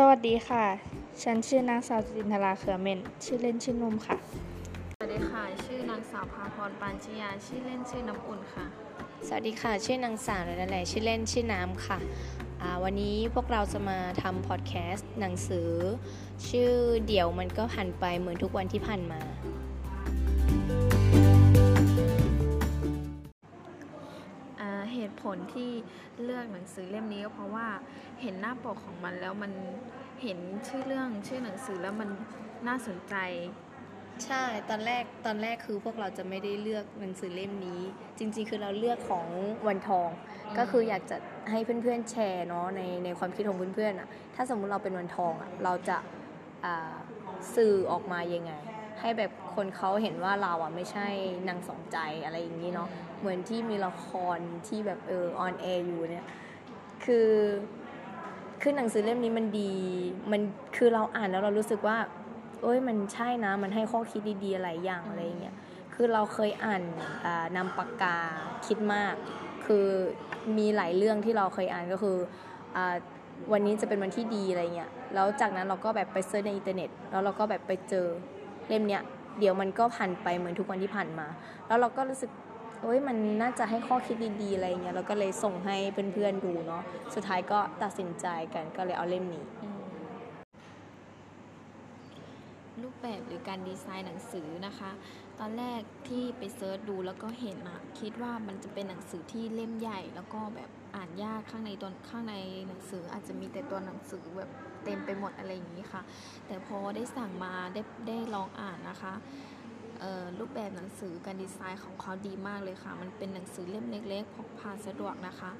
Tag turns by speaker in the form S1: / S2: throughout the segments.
S1: สวัสดีค่ะ ฉันชื่อนางสาวจินทราเขือเมน ชื่อเล่นชื่อนุ่มค่ะ
S2: สวัสดีค่ะ ชื่อนางสาวพาพรปานชยา ชื่อเล่นชื่อน้ำอุ่นค่ะ
S3: สวัสดีค่ะ ชื่อนางสาวนั่นแหละชื่อเล่นชื่อน้ำค่ะอ่าวันนี้พวกเราจะมาทำพอดแคสต์หนังสือ ชื่อเดี๋ยวมันก็ผ่านไปเหมือนทุกวันที่ผ่านมา
S2: ตุผลที่เลือกหนังสือเล่มนี้ก็เพราะว่าเห็นหน้าปกของมันแล้วมันเห็นชื่อเรื่องชื่อหนังสือแล้วมันน่าสนใจ
S3: ใช่ ตอนแรก ตอนแรกคือพวกเราจะไม่ได้เลือกหนังสือเล่มนี้ จริง ๆ คือเราเลือกของวันทอง
S2: อ
S3: ก็คืออยากจะให้เพื่อนๆแชร์เนาะในในความคิดของเพื่อนๆอะถ้าสมมุติเราเป็นวันทองอะเราจะอ่าสื่อออกมายังไง ให้แบบ คนเขาเห็นว่าเราอะไม่ใช่นางสองใจอะไรอย่างนี้เนาะเหมือนที่มีละครที่แบบเออ on air อยู่เนี่ยคือคือหนังสือเล่มนี้มันดี มันคือเราอ่านแล้วเรารู้สึกว่าเอ้ยมันใช่นะ มันให้ข้อคิดดีๆหลายอย่างอะไรอย่างเงี้ยคือเราเคยอ่านนามปากกาคิดมาก คือมีหลายเรื่องที่เราเคยอ่านก็คืออวันนี้จะเป็นวันที่ดีอะไรเงี้ยแล้วจากนั้นเราก็แบบไป search ในอินเทอร์เน็ตแล้วเราก็แบบไปเจอเล่มเนี้ย เดี๋ยวมันก็ผ่านไปเหมือนทุกวันที่ผ่านมา แล้วเราก็รู้สึกเอ้ยมันน่าจะให้ข้อคิดดีๆอะไรเงี้ยเราก็เลยส่งให้เพื่อนๆดูเนาะสุดท้ายก็ตัดสินใจกันก็เลยเอาเล่มนี้
S2: รูปแบบหรือการดีไซน์หนังสือนะคะ ตอนแรกที่ไปเซิร์ชดูแล้วก็เห็นอะคิดว่ามันจะเป็นหนังสือที่เล่มใหญ่ แล้วก็แบบอ่านยากข้างในตัวข้างในหนังสืออาจจะมีแต่ตัวหนังสือแบบ เต็มไปหมดอะไรอย่างนี้ค่ะ แต่พอได้สั่งมาได้ได้ลองอ่านนะคะรูปแบบหนังสือการดีไซน์ของเขาดีมากเลยค่ะ มันเป็นหนังสือเล่มเล็กๆพกพาสะดวกนะคะ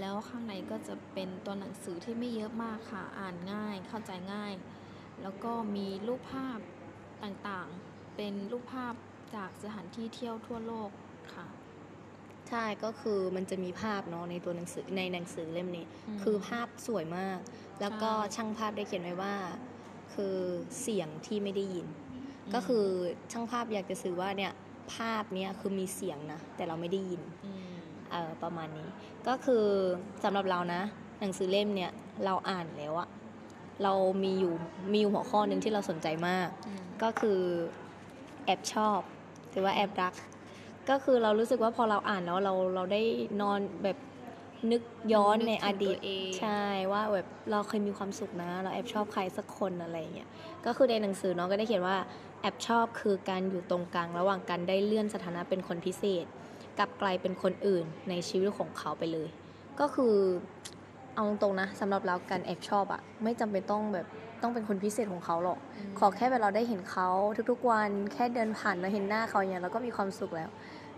S2: แล้วข้างในก็จะเป็นตัวหนังสือที่ไม่เยอะมากค่ะ อ่านง่าย เข้าใจง่าย แล้วก็มีรูปภาพต่างๆ เป็นรูปภาพจากสถานที่เที่ยวทั่วโลกค่ะ
S3: ใช่ก็คือมันจะมีภาพเนาะในตัวหนังสือในหนังสือเล่มนี้
S2: อืม
S3: คือภาพสวยมาก แล้วก็
S2: ใช่
S3: ช่างภาพได้เขียนไว้ว่า คือเสียงที่ไม่ได้ยิน ก็คือช่างภาพอยากจะสื่อว่าเนี่ยภาพเนี้ยคือมีเสียงนะแต่เราไม่ได้ยิน
S2: ม
S3: เออประมาณนี้ ก็คือสำหรับเรานะ หนังสือเล่มเนี่ยเราอ่านแล้วอะเรามีอยู่มีอยู่หัวข้อหนึ่งที่เราสนใจมาก
S2: อืม
S3: ก็คือแอบชอบ หรือว่าแอบรัก ก็คือเรารู้สึกว่าพอเราอ่านแล้วเราเราได้นอนแบบนึกย้อนในอดีต
S2: นึกถึงตัวเอง
S3: ใช่ว่าแบบเราเคยมีความสุขนะ เราแอบชอบใครสักคนอะไรอย่างเงี้ยก็คือในหนังสือเนาะก็ได้เขียนว่าแอบชอบคือการอยู่ตรงกลาง ระหว่างการได้เลื่อนสถานะเป็นคนพิเศษกลับกลายเป็นคนอื่นในชีวิตของเขาไปเลย ก็คือเอาตรงๆนะสำหรับเราการแอบชอบอะไม่จำเป็นต้องแบบต้องเป็นคนพิเศษของเขาหรอก
S2: ม
S3: ขอแค่แบบเราได้เห็นเขาทุกๆวันแค่เดินผ่านเราเห็นหน้าเขาเนี่ยเราก็มีความสุขแล้ว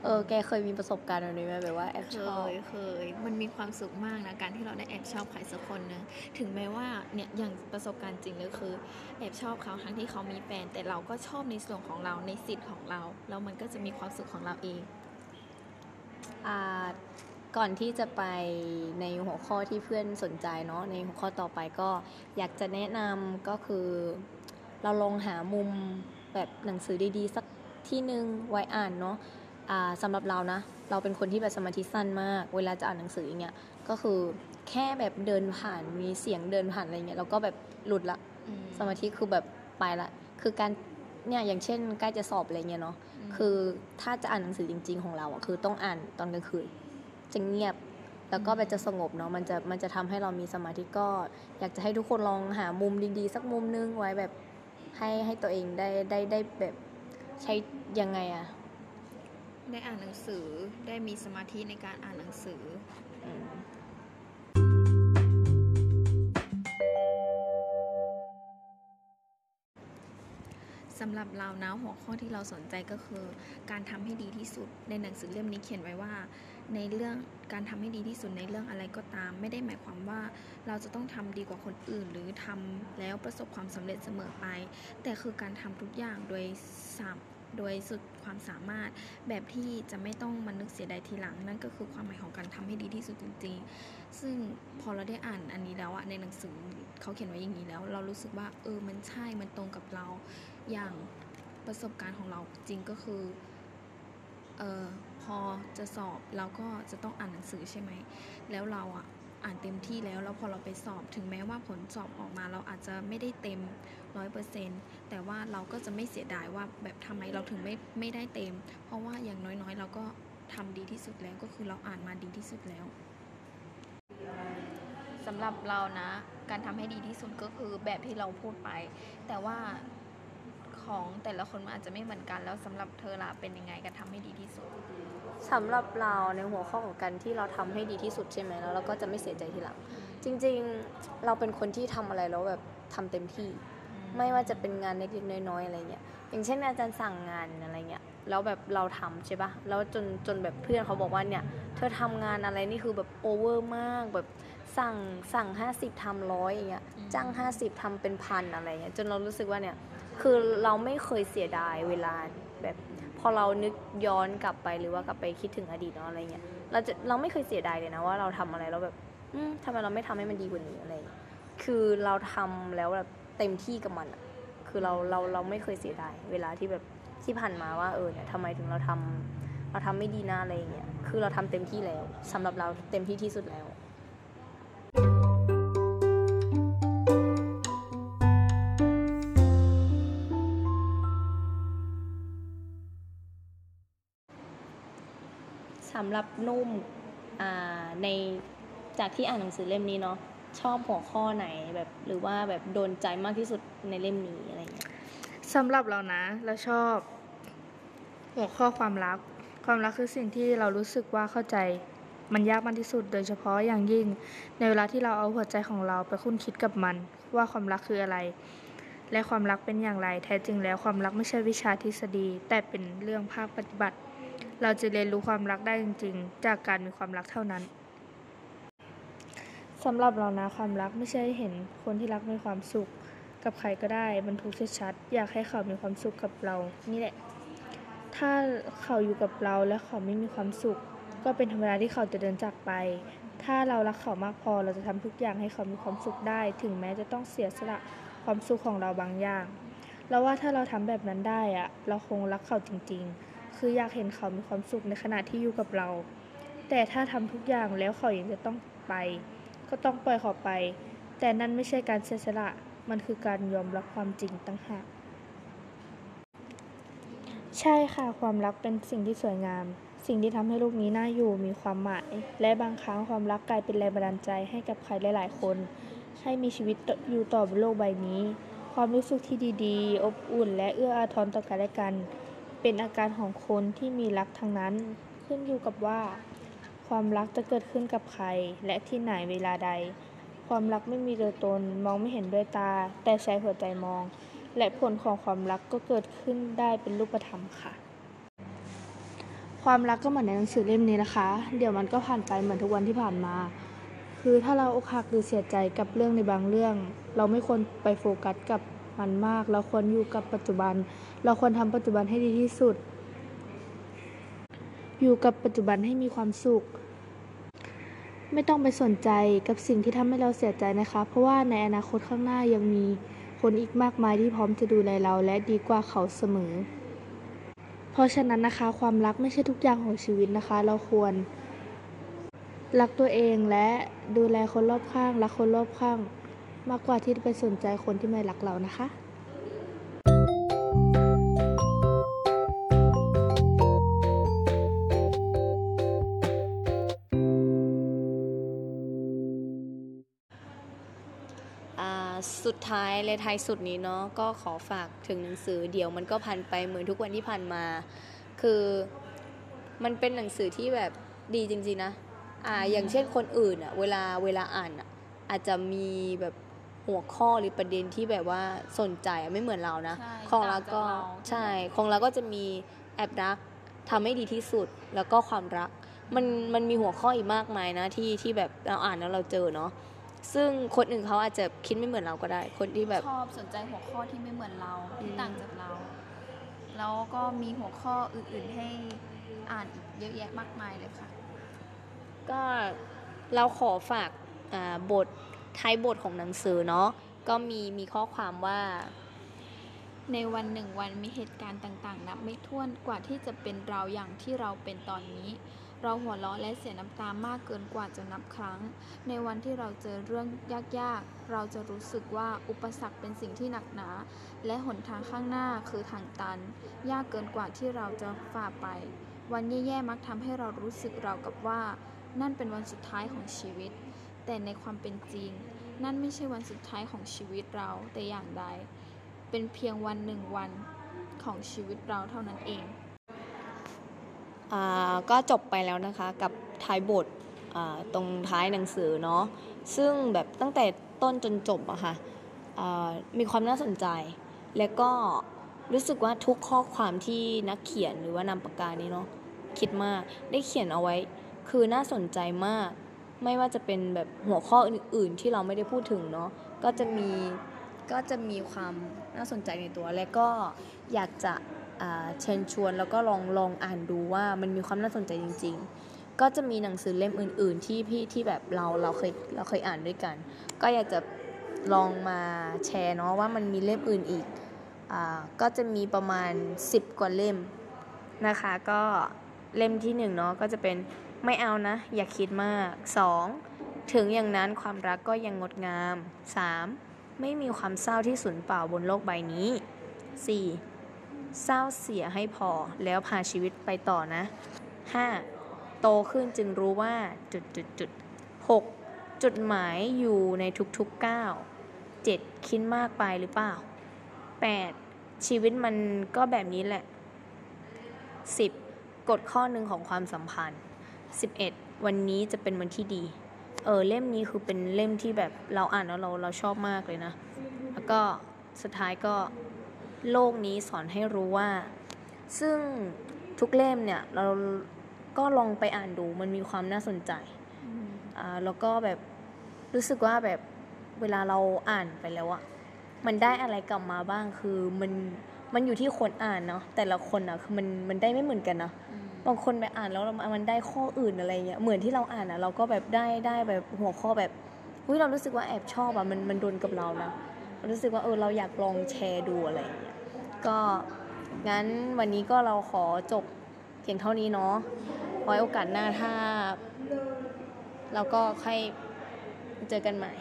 S3: เออแกเคยมีประสบการณ์แบบนี้ไหมแบบว่าแอบ
S2: เค
S3: ชอบ
S2: ยเคยมันมีความสุขมากนะการที่เราได้แอบชอบใครสักคนนึงถึงแม้ว่าเนี่ยอย่างประสบการณ์จริงเลยคือแอบชอบเขาทั้งที่เขามีแฟนแต่เราก็ชอบในส่วนของเราในสิทธิ์ของเราแล้วมันก็จะมีความสุขของเราเอง
S3: อ่าก่อนที่จะไปในหัวข้อที่เพื่อนสนใจเนาะในหัวข้อต่อไปก็อยากจะแนะนำก็คือ เราลองหามุมแบบหนังสือดีๆ สักที่หนึ่งไว้อ่านเนาะ อ่าสำหรับเรานะ เราเป็นคนที่แบบสมาธิสั้นมาก เวลาจะอ่านหนังสืออย่างเงี้ย ก็คือแค่แบบเดินผ่านมีเสียงเดินผ่านอะไรเงี้ยเราก็แบบหลุดละ สมาธิคือแบบไปละ คือการเนี่ยอย่างเช่นใกล้จะสอบอะไรเงี้ยเนาะ
S2: ม
S3: คือถ้าจะอ่านหนังสือจริง ๆ ของเราอะคือต้องอ่านตอนกลางคืนจะเงียบแล้วก็แบบจะสงบเนาะมันจะมันจะทำให้เรามีสมาธิก็ อยากจะให้ทุกคนลองหามุมดีๆ สักมุมนึงไว้แบบให้ให้ตัวเองได้ได้ได้แบบใช้ยังไงอะ
S2: ได้อ่านหนังสือได้มีสมาธิในการอ่านหนังสือ
S3: อ
S2: สำหรับเรานะหัวข้อที่เราสนใจก็คือ การทำให้ดีที่สุดในหนังสือเล่มนี้เขียนไว้ว่า ในเรื่องการทำให้ดีที่สุดในเรื่องอะไรก็ตาม ไม่ได้หมายความว่าเราจะต้องทำดีกว่าคนอื่น หรือทำแล้วประสบความสำเร็จเสมอไป แต่คือการทำทุกอย่างโดยสาม โดยสุดความสามารถแบบที่จะไม่ต้องมานึกเสียดายทีหลัง นั่นก็คือความหมายของการทำให้ดีที่สุดจริง ๆ ซึ่งพอเราได้อ่านอันนี้แล้วอะในหนังสือเขาเขียนไว้อย่างนี้แล้ว เรารู้สึกว่าเออมันใช่มันตรงกับเราอย่างประสบการณ์ของเราจริงก็คือเออพอจะสอบเราก็จะต้องอ่านหนังสือใช่ไหมแล้วเราอะ อ่านเต็มที่แล้วแล้วพอเราไปสอบถึงแม้ว่าผลสอบออกมาเราอาจจะไม่ได้เต็มร้อยเปอร์เซ็นแต่ว่าเราก็จะไม่เสียดายว่าแบบทำไมเราถึงไม่ไม่ได้เต็ม เพราะว่าอย่างน้อยๆ เราก็ทำดีที่สุดแล้วก็คือเราอ่านมาดีที่สุดแล้วสำหรับเรานะ การทำให้ดีที่สุดก็คือแบบที่เราพูดไป แต่ว่าของแต่ละคนมันอาจจะไม่เหมือนกันแล้วสำหรับเธอละเป็นยังไงการทำให้ดีที่สุด
S3: สำหรับเราในหัวข้อของการที่เราทำให้ดีที่สุดใช่ไหมแล้วเราก็จะไม่เสียใจทีหลัง จริงๆเราเป็นคนที่ทำอะไรแล้วแบบทำเต็มที่ ไม่ว่าจะเป็นงานเล็กๆน้อยๆอะไรเงี้ยอย่างเช่นอาจารย์สั่งงานอะไรเงี้ยแล้วแบบเราทำใช่ปะแล้วจนจนแบบเพื่อนเขาบอกว่าเนี่ย เธอทำงานอะไรนี่คือแบบโอเวอร์มากแบบสั่งสั่ง50ทำร้อยอย่างเงี้ย
S2: อืม
S3: จ้าง50ทำเป็นพันอะไรเงี้ยจนเรารู้สึกว่าเนี่ยคือเราไม่เคยเสียดายเวลาแบบ พอเรานึกย้อนกลับไปหรือว่ากลับไปคิดถึงอดีตเนาะอะไรเงี้ยเราจะเราไม่เคยเสียดายเลยนะว่าเราทำอะไรแล้วแบบอืมทำไมเราไม่ทำให้มันดีกว่านี้อะไร คือเราทำแล้วแบบเต็มที่กับมันอะคือเราเราเราไม่เคยเสียดายเวลาที่แบบที่ผ่านมาว่าเออเนี่ยทำไมถึงเราทำเราทำไม่ดีนะอะไรเงี้ย คือเราทำเต็มที่แล้วสำหรับเราเต็มที่ที่สุดแล้ว สำหรับนุ่มในจากที่อ่านหนังสือเล่มนี้เนาะชอบหัวข้อไหนแบบหรือว่าแบบโดนใจมากที่สุดในเล่มนี้อะไรเงี้ย
S1: สำหรับเรานะเราชอบ หัวข้อความรัก ความรักคือสิ่งที่เรารู้สึกว่าเข้าใจมันยากมากที่สุด โดยเฉพาะอย่างยิ่ง ในเวลาที่เราเอาหัวใจของเราไปคุ้นคิดกับมัน ว่าความรักคืออะไร และความรักเป็นอย่างไร แท้จริงแล้วความรักไม่ใช่วิชาทฤษฎี แต่เป็นเรื่องภาคปฏิบัติ เราจะเรียนรู้ความรักได้จริง ๆ จากการมีความรักเท่านั้นสำหรับเรานะความรักไม่ใช่เห็นคนที่รักมีความสุขกับใครก็ได้มันทุกข์ชัดๆอยากให้เขามีความสุขกับเรา นี่แหละ ถ้าเขาอยู่กับเราแล้วเขาไม่มีความสุข ก็เป็นธรรมดาที่เขาจะเดินจากไป ถ้าเรารักเขามากพอเราจะทำทุกอย่างให้เขามีความสุขได้ ถึงแม้จะต้องเสียสละความสุขของเราบางอย่างแล้วว่าถ้าเราทำแบบนั้นได้อะเราคงรักเขาจริง ๆ คืออยากเห็นเขามีความสุขในขณะที่อยู่กับเรา แต่ถ้าทำทุกอย่างแล้วเขายังจะต้องไป ก็ต้องปล่อยเขาไป แต่นั่นไม่ใช่การเสียสละ มันคือการยอมรับความจริงตั้งหากใช่ค่ะความรักเป็นสิ่งที่สวยงาม สิ่งที่ทำให้โลกนี้น่าอยู่มีความหมาย และบางครั้งความรักกลายเป็นแรงบันดาลใจให้กับใครหลาย ๆ คน ให้มีชีวิตอยู่ต่อบนโลกใบนี้ ความรู้สึกที่ดี ๆ อบอุ่น และเอื้ออาทรต่อกันและกัน เป็นอาการของคนที่มีรักทั้งนั้น ขึ้นอยู่กับว่า ความรักจะเกิดขึ้นกับใคร และที่ไหนเวลาใด ความรักไม่มีตัวตนมองไม่เห็นด้วยตา แต่ใช้หัวใจมอง และผลของความรักก็เกิดขึ้นได้เป็นรูปธรรมค่ะ ความรักก็เหมือนในหนังสือเล่มนี้นะคะ เดี๋ยวมันก็ผ่านไปเหมือนทุกวันที่ผ่านมา คือถ้าเราอกหักหรือเสียใจกับเรื่องในบางเรื่อง เราไม่ควรไปโฟกัสกับ มันมาก เราควรอยู่กับปัจจุบัน เราควรทำปัจจุบันให้ดีที่สุด อยู่กับปัจจุบันให้มีความสุข ไม่ต้องไปสนใจกับสิ่งที่ทำให้เราเสียใจนะคะ เพราะว่าในอนาคตข้างหน้ายังมีคนอีกมากมายที่พร้อมจะดูแลเราและดีกว่าเขาเสมอ เพราะฉะนั้นนะคะ ความรักไม่ใช่ทุกอย่างของชีวิตนะคะ เราควรรักตัวเองและดูแลคนรอบข้าง รักคนรอบข้าง มากกว่าที่ไปสนใจคนที่ไม่รักเรานะคะ
S3: อ่าสุดท้ายเลยท้ายสุดนี้เนาะก็ขอฝากถึงหนังสือเดี๋ยวมันก็ผ่านไปเหมือนทุกวันที่ผ่านมา คือมันเป็นหนังสือที่แบบดีจริงๆนะอ่าอย่างเช่นคนอื่นอะเวลาเวลาอ่านอะอาจจะมีแบบ หัวข้อหรือประเด็นที่แบบว่าสนใจอะไม่เหมือนเรานะ
S2: ใช่
S3: ของเราก็
S2: ต่างจากเรา
S3: ใช่ของเราก็จะมีแอบรักทำให้ดีที่สุดแล้วก็ความรัก มันมันมีหัวข้ออีกมากมายนะที่ที่แบบเราอ่านแล้วเราเจอเนาะซึ่งคนอื่นเขาอาจจะคิดไม่เหมือนเราก็ได้ คนที่แบบ
S2: ชอบสนใจหัวข้อที่ไม่เหมือนเราที่
S3: อืม
S2: ต่างจากเรา แล้วก็มีหัวข้ออื่นๆให้อ่านอีกเยอะแยะมากมายเลยค่ะ
S3: ก็เราขอฝากอ่าบท ท้ายบทของหนังสือเนาะก็มีมีข้อความว่า
S2: ในวันหนึ่งวันมีเหตุการณ์ต่างๆนับไม่ถ้วนกว่าที่จะเป็นเราอย่างที่เราเป็นตอนนี้ เราหัวเราะและเสียน้ำตามากเกินกว่าจะนับครั้ง ในวันที่เราเจอเรื่องยากๆ เราจะรู้สึกว่าอุปสรรคเป็นสิ่งที่หนักหนา และหนทางข้างหน้าคือทางตัน ยากเกินกว่าที่เราจะฝ่าไป วันแย่ๆมักทำให้เรารู้สึกเราวกับว่า นั่นเป็นวันสุดท้ายของชีวิต แต่ในความเป็นจริง นั่นไม่ใช่วันสุดท้ายของชีวิตเราแต่อย่างใด เป็นเพียงวันหนึ่งวันของชีวิตเราเท่านั้นเอง
S3: อก็จบไปแล้วนะคะกับท้ายบทตรงท้ายหนังสือเนาะซึ่งแบบตั้งแต่ต้นจนจบอะค่ะอ่ามีความน่าสนใจ และก็รู้สึกว่าทุกข้อความที่นักเขียนหรือว่านำปากกานี้เนาะคิดมากได้เขียนเอาไว้คือน่าสนใจมาก ไม่ว่าจะเป็นแบบหัวข้ออื่น ๆ ที่เราไม่ได้พูดถึงเนาะก็จะมีก็จะมีความน่าสนใจในตัว และก็อยากจะเชิญชวนแล้วก็ลองลองอ่านดูว่ามันมีความน่าสนใจจริง ๆ ก็จะมีหนังสือเล่มอื่น ๆ ที่พี่ที่แบบเราเราเคยเราเคยอ่านด้วยกัน ก็อยากจะลองมาแชร์เนาะว่ามันมีเล่มอื่นอีกอ่าก็จะมีประมาณ 10 กว่าเล่มนะคะ ก็เล่มที่1เนาะก็จะเป็น ไม่เอานะ อย่าคิดมาก 2. ถึงอย่างนั้นความรักก็ยังงดงาม 3. ไม่มีความเศร้าที่สูญเปล่าบนโลกใบนี้ 4. เศร้าเสียให้พอแล้วพาชีวิตไปต่อนะ 5. โตขึ้นจึงรู้ว่าจุดจุดจุด 6. จุดหมายอยู่ในทุกๆก้าว 7. คิดมากไปหรือเปล่า 8. ชีวิตมันก็แบบนี้แหละ 10. กฎข้อหนึ่งของความสัมพันธ์ 11. วันนี้จะเป็นวันที่ดี เออเล่มนี้คือเป็นเล่มที่แบบเราอ่านแล้วเราเราชอบมากเลยนะ แล้วก็สุดท้ายก็โลกนี้สอนให้รู้ว่า ซึ่งทุกเล่มเนี่ยเราก็ลองไปอ่านดูมันมีความน่าสนใจอ่าแล้วก็แบบรู้สึกว่าแบบเวลาเราอ่านไปแล้วอะมันได้อะไรกลับมาบ้างคือมันมันอยู่ที่คนอ่านเนาะแต่ละคนอะคือมันมันได้ไม่เหมือนกันนะ บางคนไปอ่านแล้วมันได้ข้ออื่นอะไรเงี้ยเหมือนที่เราอ่านอะเราก็แบบได้ได้แบบหัวข้อแบบอุ้ยเรารู้สึกว่าแอบชอบอะมันมันโดนกับเรานะรู้สึกว่าเออเราอยากลองแชร์ดูอะไรเงี้ยก็งั้นวันนี้ก็เราขอจบเพียงเท่านี้เนาะไว้โอกาสหน้าถ้าเราก็ค่อยเจอกันใหม่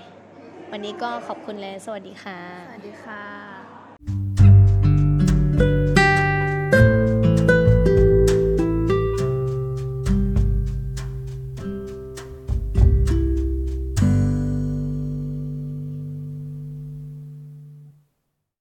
S3: วันนี้ก็ขอบคุณและสวัสดีค่ะ
S1: สวัสดีค่ะ